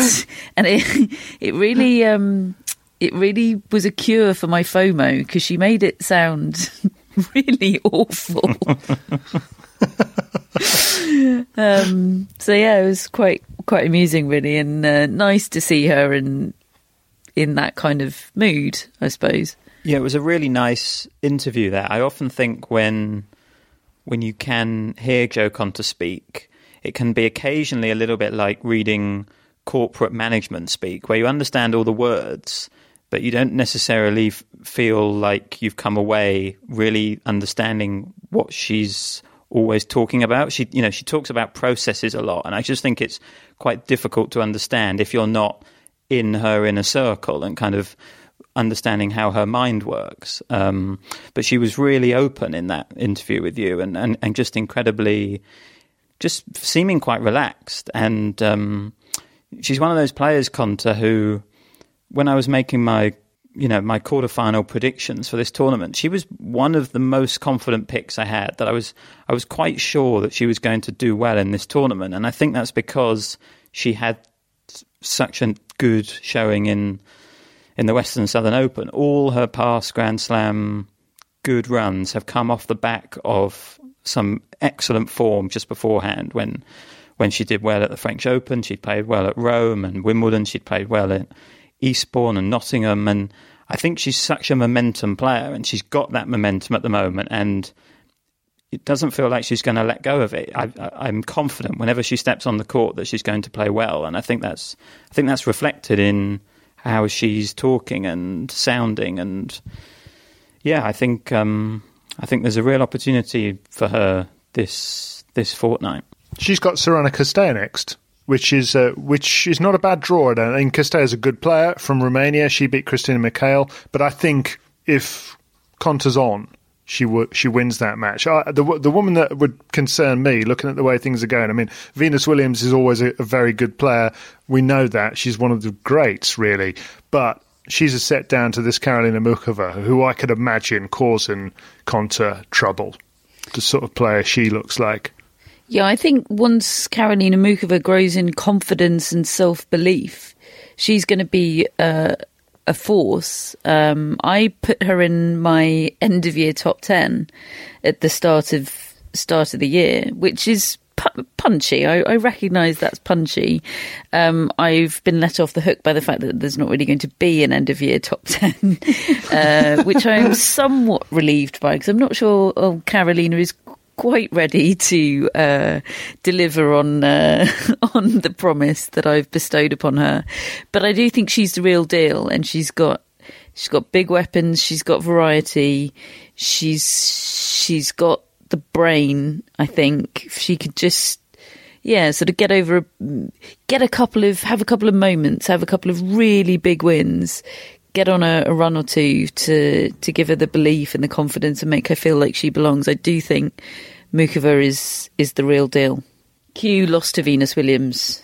Speaker 9: and it it really um, it really was a cure for my FOMO because she made it sound really awful. um, so yeah, it was quite quite amusing, really, and uh, nice to see her in in that kind of mood, I suppose.
Speaker 7: Yeah, it was a really nice interview. There, I often think when when you can hear Jo Konta speak, it can be occasionally a little bit like reading corporate management speak, where you understand all the words, but you don't necessarily f- feel like you've come away really understanding what she's always talking about. She, you know, she talks about processes a lot, and I just think it's quite difficult to understand if you're not in her inner circle and kind of understanding how her mind works. Um, but she was really open in that interview with you, and and, and just incredibly, just seeming quite relaxed. And um, she's one of those players, Konta, who, when I was making my you know my quarterfinal predictions for this tournament, she was one of the most confident picks I had. That I was I was quite sure that she was going to do well in this tournament, and I think that's because she had such a good showing in in the Western Southern Open. All her past Grand Slam good runs have come off the back of some excellent form just beforehand when when she did well at the French Open, she'd played well at Rome and Wimbledon, she'd played well at Eastbourne and Nottingham. And I think she's such a momentum player and she's got that momentum at the moment. And it doesn't feel like she's going to let go of it. I, am confident whenever she steps on the court that she's going to play well, and I think that's I think that's reflected in how she's talking and sounding, and yeah, I think um, I think there's a real opportunity for her this this fortnight.
Speaker 2: She's got Sorana Cirstea next, which is uh, which is not a bad draw. I don't think is a good player from Romania. She beat Christina McHale, but I think if Konta's on, she w- she wins that match. The the woman that would concern me, looking at the way things are going. I mean, Venus Williams is always a, a very good player. We know that she's one of the greats, really, but she's a set down to this Karolina Muchova, who I could imagine causing Konta trouble. The sort of player she looks like.
Speaker 9: Yeah, I think once Karolina Muchova grows in confidence and self belief, she's going to be uh, a force. Um, I put her in my end of year top ten at the start of start of the year, which is pu- punchy. I, I recognise that's punchy. Um, I've been let off the hook by the fact that there's not really going to be an end of year top 10, uh, which I'm somewhat relieved by because I'm not sure oh, Karolina is quite ready to uh, deliver on uh, on the promise that I've bestowed upon her. But I do think she's the real deal, and she's got she's got big weapons. She's got variety. She's she's got the brain. I think if she could just yeah, sort of get over, a, get a couple of, have a couple of moments, have a couple of really big wins, get on a, a, run or two to to give her the belief and the confidence and make her feel like she belongs. I do think Muchova is is the real deal. Q lost to Venus Williams.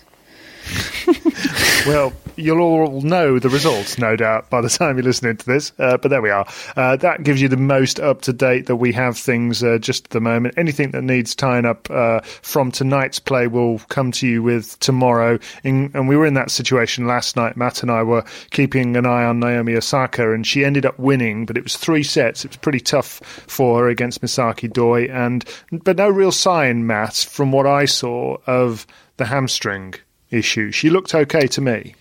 Speaker 2: well, you'll all know the results, no doubt, by the time you're listening to this. Uh, but there we are. Uh, that gives you the most up to date that we have things uh, just at the moment. Anything that needs tying up uh, from tonight's play will come to you with tomorrow. In, and we were in that situation last night. Matt and I were keeping an eye on Naomi Osaka, and she ended up winning, but it was three sets. It was pretty tough for her against Misaki Doi, and but no real sign, Matt, from what I saw of the hamstring issue. She looked okay to me.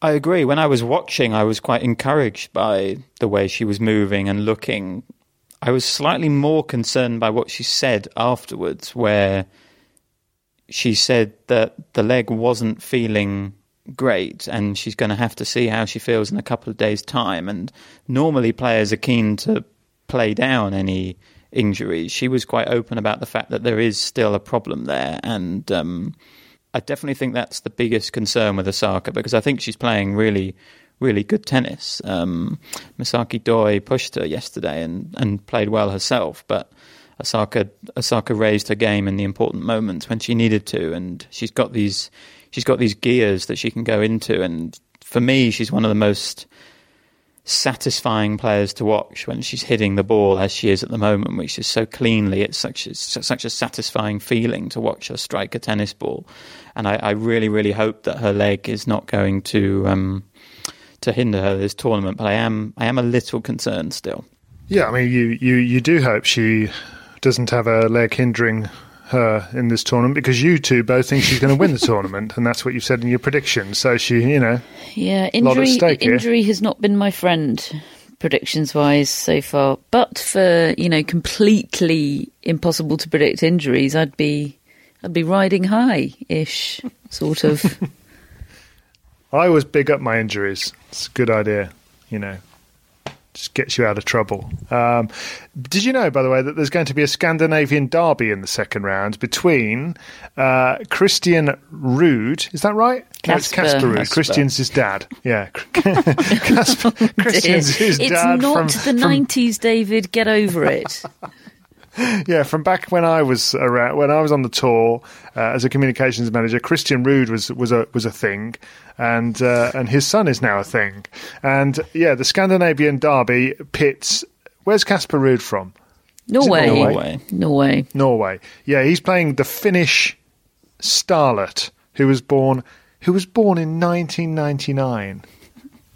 Speaker 7: I agree. When I was watching, I was quite encouraged by the way she was moving and looking. I was slightly more concerned by what she said afterwards, where she said that the leg wasn't feeling great and she's going to have to see how she feels in a couple of days' time. And normally, players are keen to play down any injuries. She was quite open about the fact that there is still a problem there. And um, I definitely think that's the biggest concern with Osaka because I think she's playing really, really good tennis. Um, Misaki Doi pushed her yesterday and, and played well herself, but Osaka Osaka raised her game in the important moments when she needed to, and she's got these she's got these gears that she can go into. And for me, she's one of the most satisfying players to watch when she's hitting the ball as she is at the moment, which is so cleanly. It's such a, such a satisfying feeling to watch her strike a tennis ball, and I, I really, really hope that her leg is not going to um, to hinder her this tournament. But I am I am a little concerned still.
Speaker 2: Yeah, I mean, you you you do hope she doesn't have a leg hindering her in this tournament because you two both think she's going to win the tournament, and that's what you've said in your predictions. So she, you know,
Speaker 9: yeah, injury injury here. has not been my friend predictions wise so far. But for you know completely impossible to predict injuries, I'd be I'd be riding high ish sort of.
Speaker 2: I always big up my injuries. It's a good idea, you know just gets you out of trouble. Um, did you know, by the way, that there's going to be a Scandinavian derby in the second round between uh, Christian Ruud? Is that right?
Speaker 9: Casper. No, it's
Speaker 2: Casper Ruud. Casper. Christian's his dad. Yeah, Casper, Christian's his
Speaker 9: it's
Speaker 2: dad.
Speaker 9: It's not
Speaker 2: from,
Speaker 9: the from... 90s, David. Get over it.
Speaker 2: yeah, from back when I was around, when I was on the tour uh, as a communications manager, Christian Ruud was was a was a thing, and uh, and his son is now a thing, and yeah, the Scandinavian derby pits. Where's Casper Ruud from?
Speaker 9: Norway.
Speaker 2: Norway?
Speaker 9: Norway.
Speaker 2: Norway. Yeah, he's playing the Finnish starlet who was born who was born in 1999.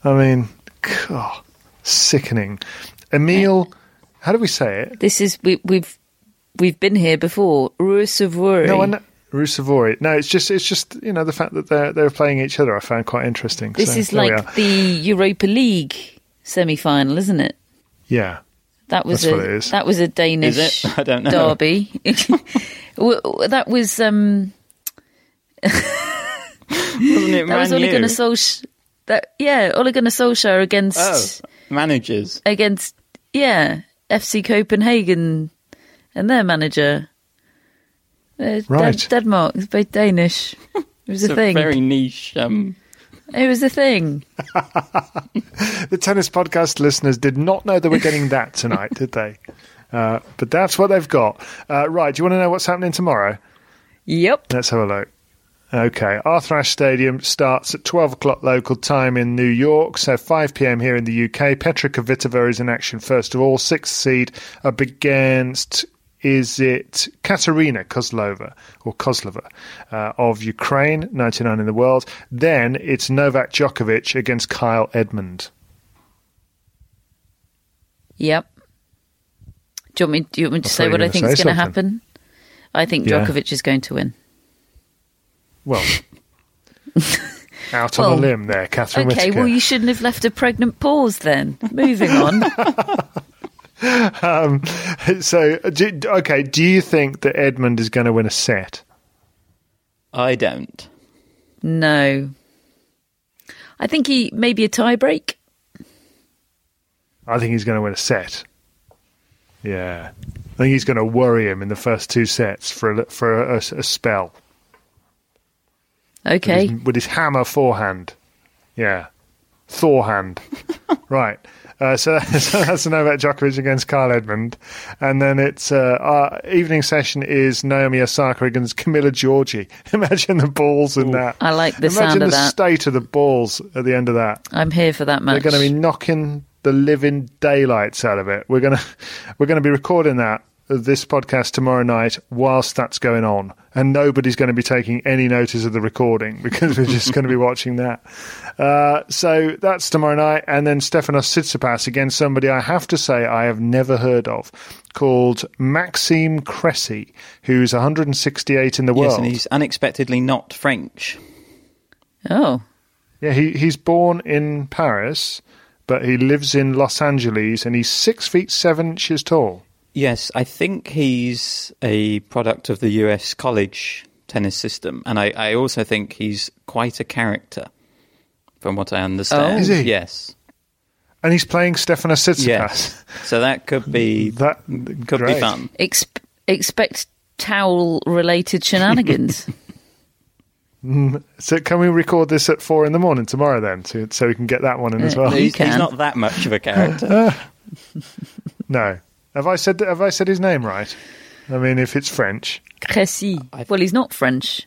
Speaker 2: I mean, God, sickening. Emil, how do we say it?
Speaker 9: This is we, we've we've been here before. Ruusavuri.
Speaker 2: No, I know. Rusavori. No, it's just it's just you know the fact that they're they're playing each other. I found quite interesting.
Speaker 9: This
Speaker 2: So
Speaker 9: is like the Europa League semi-final, isn't it?
Speaker 2: yeah.
Speaker 9: That was
Speaker 2: That's
Speaker 9: a
Speaker 2: what it is.
Speaker 9: that was a Danish
Speaker 7: Is it? I don't know.
Speaker 9: derby. That was um
Speaker 7: Wasn't it
Speaker 9: that was
Speaker 7: Man
Speaker 9: Ole
Speaker 7: U?
Speaker 9: Gunnar Solskjaer. That yeah, Ole Gunnar Solskjaer against
Speaker 7: Oh, managers.
Speaker 9: against yeah FC Copenhagen and their manager. Uh,
Speaker 2: Right.
Speaker 9: Dan- Denmark is both Danish. It was
Speaker 7: It's
Speaker 9: a
Speaker 7: a
Speaker 9: thing.
Speaker 7: very niche. Um,
Speaker 9: It was a thing.
Speaker 2: The tennis podcast listeners did not know they were getting that tonight, did they? Uh, but that's what they've got. Uh, right. Do you want to know what's happening tomorrow?
Speaker 9: Yep.
Speaker 2: Let's have a look. Okay, Arthur Ashe Stadium starts at 12 o'clock local time in New York, so 5 pm here in the UK. Petra Kvitova is in action first of all, sixth seed up against, is it Kateryna Kozlova or Kozlova uh, of Ukraine, 99 in the world. Then it's Novak Djokovic against Kyle Edmund.
Speaker 9: Yep. Do you want me? Do you want me to
Speaker 2: I
Speaker 9: say what I think is going to happen? I think
Speaker 2: Yeah.
Speaker 9: Djokovic is going to win.
Speaker 2: Well, out on
Speaker 9: Well,
Speaker 2: a limb there, Catherine
Speaker 9: Okay,
Speaker 2: Whitaker.
Speaker 9: well, you shouldn't have left a pregnant pause then. Moving on.
Speaker 2: Um, so, do, okay, do you think that Edmund is going to win a set?
Speaker 7: I don't.
Speaker 9: no. I think he maybe a tie break.
Speaker 2: I think he's going to win a set. Yeah, I think he's going to worry him in the first two sets for a, for a, a spell with
Speaker 9: Okay.
Speaker 2: his, with his hammer forehand. Yeah, Thor hand. right. Uh, so, so that's Novak Djokovic against Kyle Edmund, and then it's uh, our evening session is Naomi Osaka against Camila Giorgi. Imagine the balls in that.
Speaker 9: I like the
Speaker 2: Imagine
Speaker 9: sound
Speaker 2: the
Speaker 9: of that.
Speaker 2: state of the balls at the end of that.
Speaker 9: I'm here for that match.
Speaker 2: They're going to be knocking the living daylights out of it. We're going to we're going to be recording that this podcast tomorrow night whilst that's going on, and nobody's going to be taking any notice of the recording because we're just going to be watching that. Uh, so that's tomorrow night, and then Stefanos Tsitsipas against somebody I have to say I have never heard of, called Maxime Cressy, who's 168 in the
Speaker 7: Yes,
Speaker 2: world.
Speaker 7: and he's unexpectedly not French.
Speaker 9: oh,
Speaker 2: Yeah, he, he's born in Paris, but he lives in Los Angeles, and he's six feet seven inches tall.
Speaker 7: Yes, I think he's a product of the US college tennis system, and I, I also think he's quite a character, from what I understand.
Speaker 9: Oh.
Speaker 2: Is he?
Speaker 7: Yes.
Speaker 2: And he's playing Stefanos Tsitsipas.
Speaker 7: Yes. So that could be
Speaker 2: That
Speaker 7: could
Speaker 2: great.
Speaker 7: be fun.
Speaker 9: Exp- expect towel related shenanigans.
Speaker 2: So can we record this at four in the morning tomorrow then, so, so we can get that one in as
Speaker 9: Uh,
Speaker 2: well?
Speaker 9: You
Speaker 7: He's, he's not that much of a character.
Speaker 2: No, have I said have I said his name right? I mean, if it's French
Speaker 9: Cressy. Well, he's not French.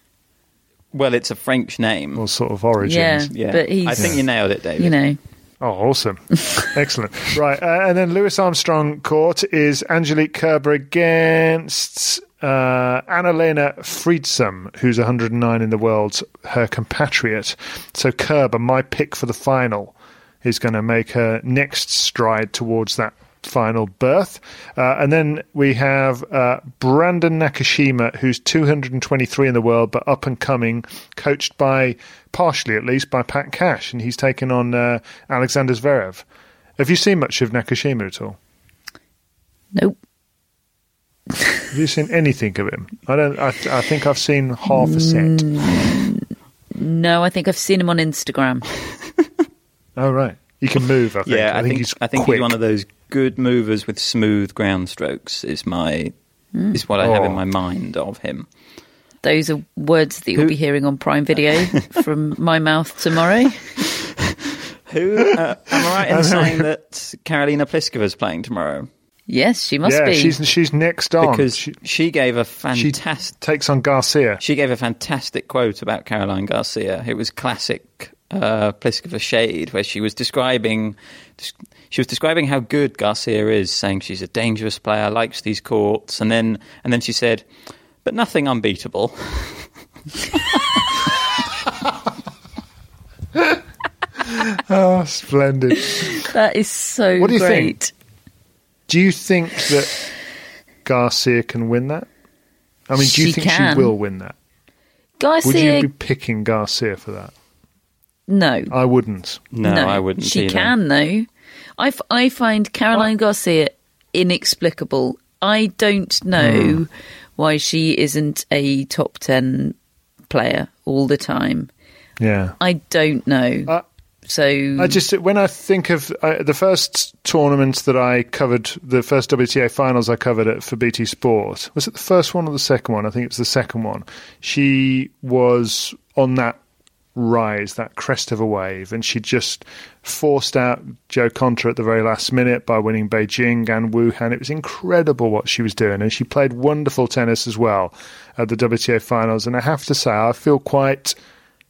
Speaker 7: well, it's a French name.
Speaker 2: or sort of origins.
Speaker 9: Yeah,
Speaker 7: Yeah,
Speaker 9: but he's
Speaker 7: I think you nailed it, David.
Speaker 9: you know.
Speaker 2: Oh, awesome. Excellent. Right. Uh, and then Louis Armstrong court is Angelique Kerber against uh, Anna-Lena Friedsam, who's 109 in the world, her compatriot. So Kerber, my pick for the final, is going to make her next stride towards that final berth. Uh, and then we have uh, Brandon Nakashima, who's 223 in the world, but up and coming, coached by, partially at least, by Pat Cash, and he's taken on uh, Alexander Zverev. Have you seen much of Nakashima at all?
Speaker 9: Nope.
Speaker 2: Have you seen anything of him? I don't. I, I think I've seen half a set.
Speaker 9: Mm. No, I think I've seen him on Instagram.
Speaker 2: Oh right, he can move. I think.
Speaker 7: Yeah, I, think,
Speaker 2: he's
Speaker 7: I think
Speaker 2: quick.
Speaker 7: he's one of those good movers with smooth ground strokes. Is my is what I have in
Speaker 2: Oh.
Speaker 7: my mind of him.
Speaker 9: Those are words that you'll
Speaker 7: Who-
Speaker 9: be hearing on Prime Video from my mouth tomorrow.
Speaker 7: Who uh, am I right in saying that Karolina Pliskova is playing tomorrow?
Speaker 9: Yes, she must
Speaker 2: yeah,
Speaker 9: be.
Speaker 2: she's she's next on
Speaker 7: because
Speaker 2: she,
Speaker 7: she, gave a
Speaker 2: she
Speaker 7: fantastic
Speaker 2: takes on Garcia.
Speaker 7: she gave a fantastic quote about Caroline Garcia. It was classic uh, Pliskova shade, where she was describing she was describing how good Garcia is, saying she's a dangerous player, likes these courts, and then and then she said, "But nothing unbeatable."
Speaker 2: Oh, splendid!
Speaker 9: that is so
Speaker 2: What do you
Speaker 9: great.
Speaker 2: think? Do you think that Garcia can win that? I mean, do you
Speaker 9: She
Speaker 2: think
Speaker 9: can.
Speaker 2: she will win that? Garcia, Would
Speaker 9: Garcia,
Speaker 2: you be picking Garcia for that?
Speaker 9: no,
Speaker 2: I wouldn't.
Speaker 7: No, I wouldn't.
Speaker 9: She
Speaker 7: either.
Speaker 9: can though. I, f- I find Caroline Garcia inexplicable. I don't know
Speaker 2: Hmm.
Speaker 9: why she isn't a top ten player all the time.
Speaker 2: Yeah.
Speaker 9: I don't know.
Speaker 2: Uh,
Speaker 9: so
Speaker 2: I just when I think of uh, the first tournament that I covered, the first WTA finals I covered it for BT Sport. Was it the first one or the second one? I think it was the second one. She was on that rise, that crest of a wave, and she just forced out Jo Konta at the very last minute by winning Beijing and Wuhan. It was incredible what she was doing, and she played wonderful tennis as well at the WTA finals. And I have to say, I feel quite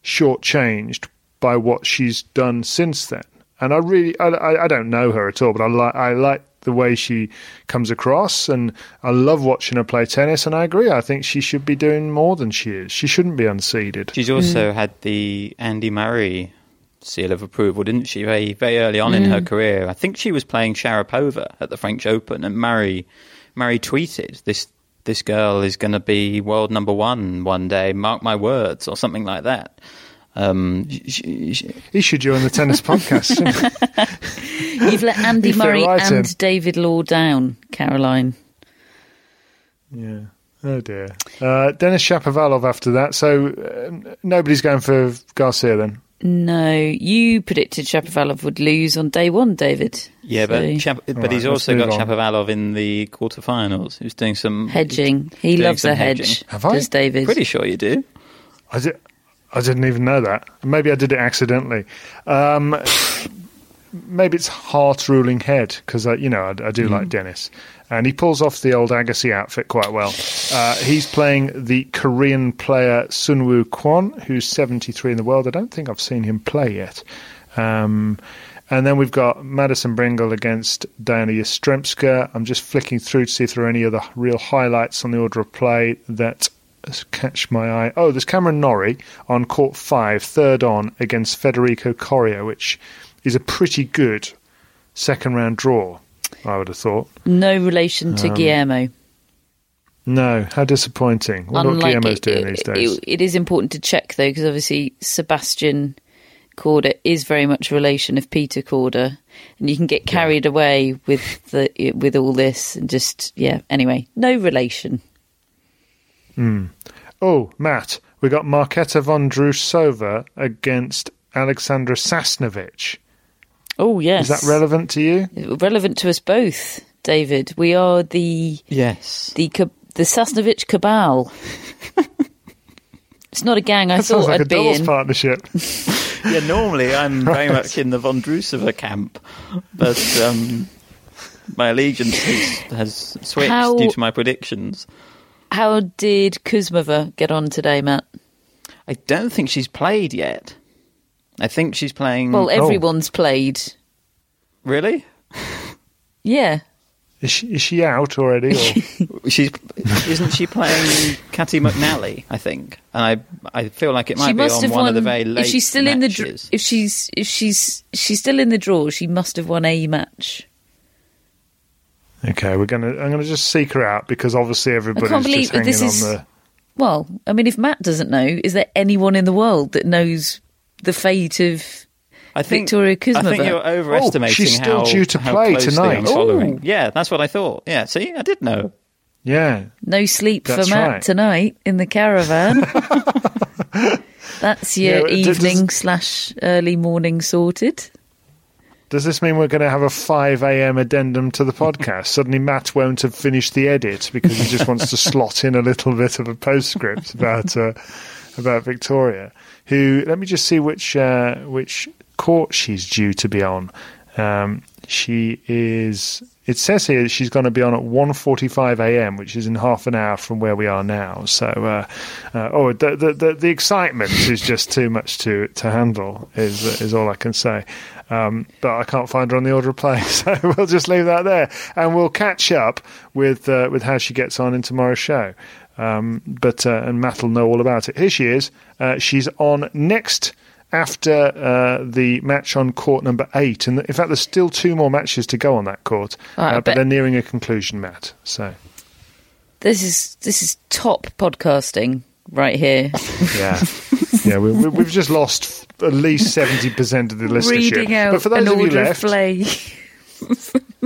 Speaker 2: shortchanged by what she's done since then. And I really, I, I, don't know her at all, but I like, I like the way she comes across, and I love watching her play tennis. And I agree, I think she should be doing more than she is. She shouldn't be unseeded.
Speaker 7: She's also mm. had the Andy Murray seal of approval, didn't she? Very, very early on in her mm. career. I think she was playing Sharapova at the French Open, and Murray, Murray tweeted, "This this girl is going to be world number one one day. Mark my words," or something like that. Um, she, she,
Speaker 2: He should join the tennis podcast.
Speaker 9: you've let Andy Murray
Speaker 2: right
Speaker 9: and
Speaker 2: in.
Speaker 9: David Law down, Caroline.
Speaker 2: yeah. Oh dear. Uh, Denis Shapovalov after that. So uh, nobody's going for Garcia then.
Speaker 9: No, you predicted Shapovalov would lose on day one, David.
Speaker 7: yeah, but
Speaker 9: So-
Speaker 7: Shap- but
Speaker 2: Alright,
Speaker 7: he's also got
Speaker 2: on.
Speaker 7: Shapovalov in the quarterfinals. He's doing some
Speaker 9: hedging. He loves
Speaker 7: some
Speaker 9: a hedge.
Speaker 7: hedging.
Speaker 2: Have I?
Speaker 9: Does David?
Speaker 7: Pretty sure you do.
Speaker 2: I did. I didn't even know that. Maybe I did it accidentally. Um, maybe it's heart ruling head because I, you know, I, I do like Denis, and he pulls off the old Agassi outfit quite well. Uh, he's playing the Korean player Soonwoo Kwon, who's 73 in the world. I don't think I've seen him play yet. Um, and then we've got Madison Brengle against Dayana Yastremska. I'm just flicking through to see if there are any other real highlights on the order of play that catch my eye. Oh, there's Cameron Norrie on court five, third on against Federico Coria, which is a pretty good second round draw, I would have thought.
Speaker 9: No relation
Speaker 2: Um,
Speaker 9: to Guillermo.
Speaker 2: No, how disappointing. What
Speaker 9: Unlike
Speaker 2: Guillermo's
Speaker 9: it-
Speaker 2: doing these days.
Speaker 9: it- it is important to check though, because obviously Sebastian Korda is very much a relation of Peter Korda, and you can get carried away with the with all this and just yeah. Anyway, no relation.
Speaker 2: Oh, Matt, we got Marketa Vondrousova against Alexandra Sasnovich.
Speaker 9: Oh yes,
Speaker 2: Is that relevant to you?
Speaker 9: relevant to us both, David? We are the
Speaker 7: Yes.
Speaker 9: the ca- the Sasnovich cabal. it's not a gang I
Speaker 2: That sounds
Speaker 9: thought
Speaker 2: like a
Speaker 9: I'd be in.
Speaker 2: partnership.
Speaker 7: Yeah, normally I'm very much in the Vondrousova camp, but um, my allegiance has, has switched
Speaker 9: How-
Speaker 7: due to my predictions.
Speaker 9: How did Kuzmova get on today, Matt?
Speaker 7: I don't think she's played yet. I think she's playing.
Speaker 9: Well,
Speaker 2: Oh.
Speaker 9: everyone's played.
Speaker 7: really?
Speaker 9: Yeah.
Speaker 2: Is she, is she out already? Or?
Speaker 7: She's isn't she playing Caty McNally? I think, and I I feel like it might
Speaker 9: she
Speaker 7: be
Speaker 9: must
Speaker 7: on
Speaker 9: have
Speaker 7: one
Speaker 9: won.
Speaker 7: of the very late
Speaker 9: if she's still in the dr- if she's if she's she's still in the draw, she must have won a match.
Speaker 2: Okay, we're gonna. I'm gonna just seek her out because obviously everybody's
Speaker 9: believe
Speaker 2: just
Speaker 9: that
Speaker 2: hanging
Speaker 9: this
Speaker 2: on
Speaker 9: is-
Speaker 2: the.
Speaker 9: Well, I mean, if Matt doesn't know, is there anyone in the world that knows the fate of?
Speaker 7: I think
Speaker 9: Victoria
Speaker 7: I think you're oh, overestimating
Speaker 2: she's still
Speaker 7: how,
Speaker 2: due to play tonight.
Speaker 7: I'm following.
Speaker 9: Ooh.
Speaker 7: Yeah, that's what I thought. Yeah, see, I did know.
Speaker 2: Yeah,
Speaker 9: No sleep
Speaker 2: That's
Speaker 9: for Matt
Speaker 2: right.
Speaker 9: tonight in the caravan. That's your
Speaker 2: Yeah, does-
Speaker 9: evening slash early morning sorted.
Speaker 2: Does this mean we're going to have a 5 a.m. addendum to the podcast? Suddenly, Matt won't have finished the edit because he just wants to slot in a little bit of a postscript about uh, about Victoria. Who? Let me just see which uh, which court she's due to be on. Um, she is it says here she's going to be on at 1.45 a.m., which is in half an hour from where we are now. So, uh, uh, oh, the, the, the, excitement is just too much to, to handle, is, is all I can say. Um, but I can't find her on the order of play, so we'll just leave that there, and we'll catch up with uh, with how she gets on in tomorrow's show. Um, but uh, and Matt will know all about it. Here she is. Uh, she's on next after uh, the match on court number eight. And in fact, there's still two more matches to go on that court, right, uh, but they're nearing a conclusion, Matt. So
Speaker 9: this is this is top podcasting right here.
Speaker 2: yeah, yeah. We, have just lost at least seventy percent of the listenership.
Speaker 9: Reading out but for those of you left. Play.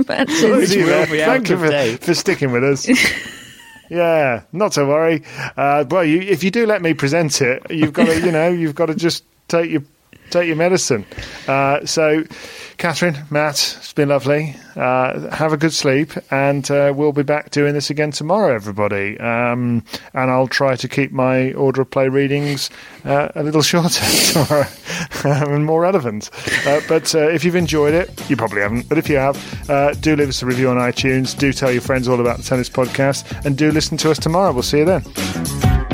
Speaker 2: Thank you for, for sticking with us. Yeah, not to worry. Uh, well, you, if you do let me present it, you've got to, you know, you've got to just take your take your medicine. Uh, so, Catherine, Matt, it's been lovely. Uh, have a good sleep, and uh, we'll be back doing this again tomorrow, everybody. Um, and I'll try to keep my order of play readings uh, a little shorter tomorrow and more relevant. Uh, but uh, if you've enjoyed it, you probably haven't, but if you have, do leave us a review on iTunes. Do tell your friends all about the Tennis Podcast, and do listen to us tomorrow. We'll see you then.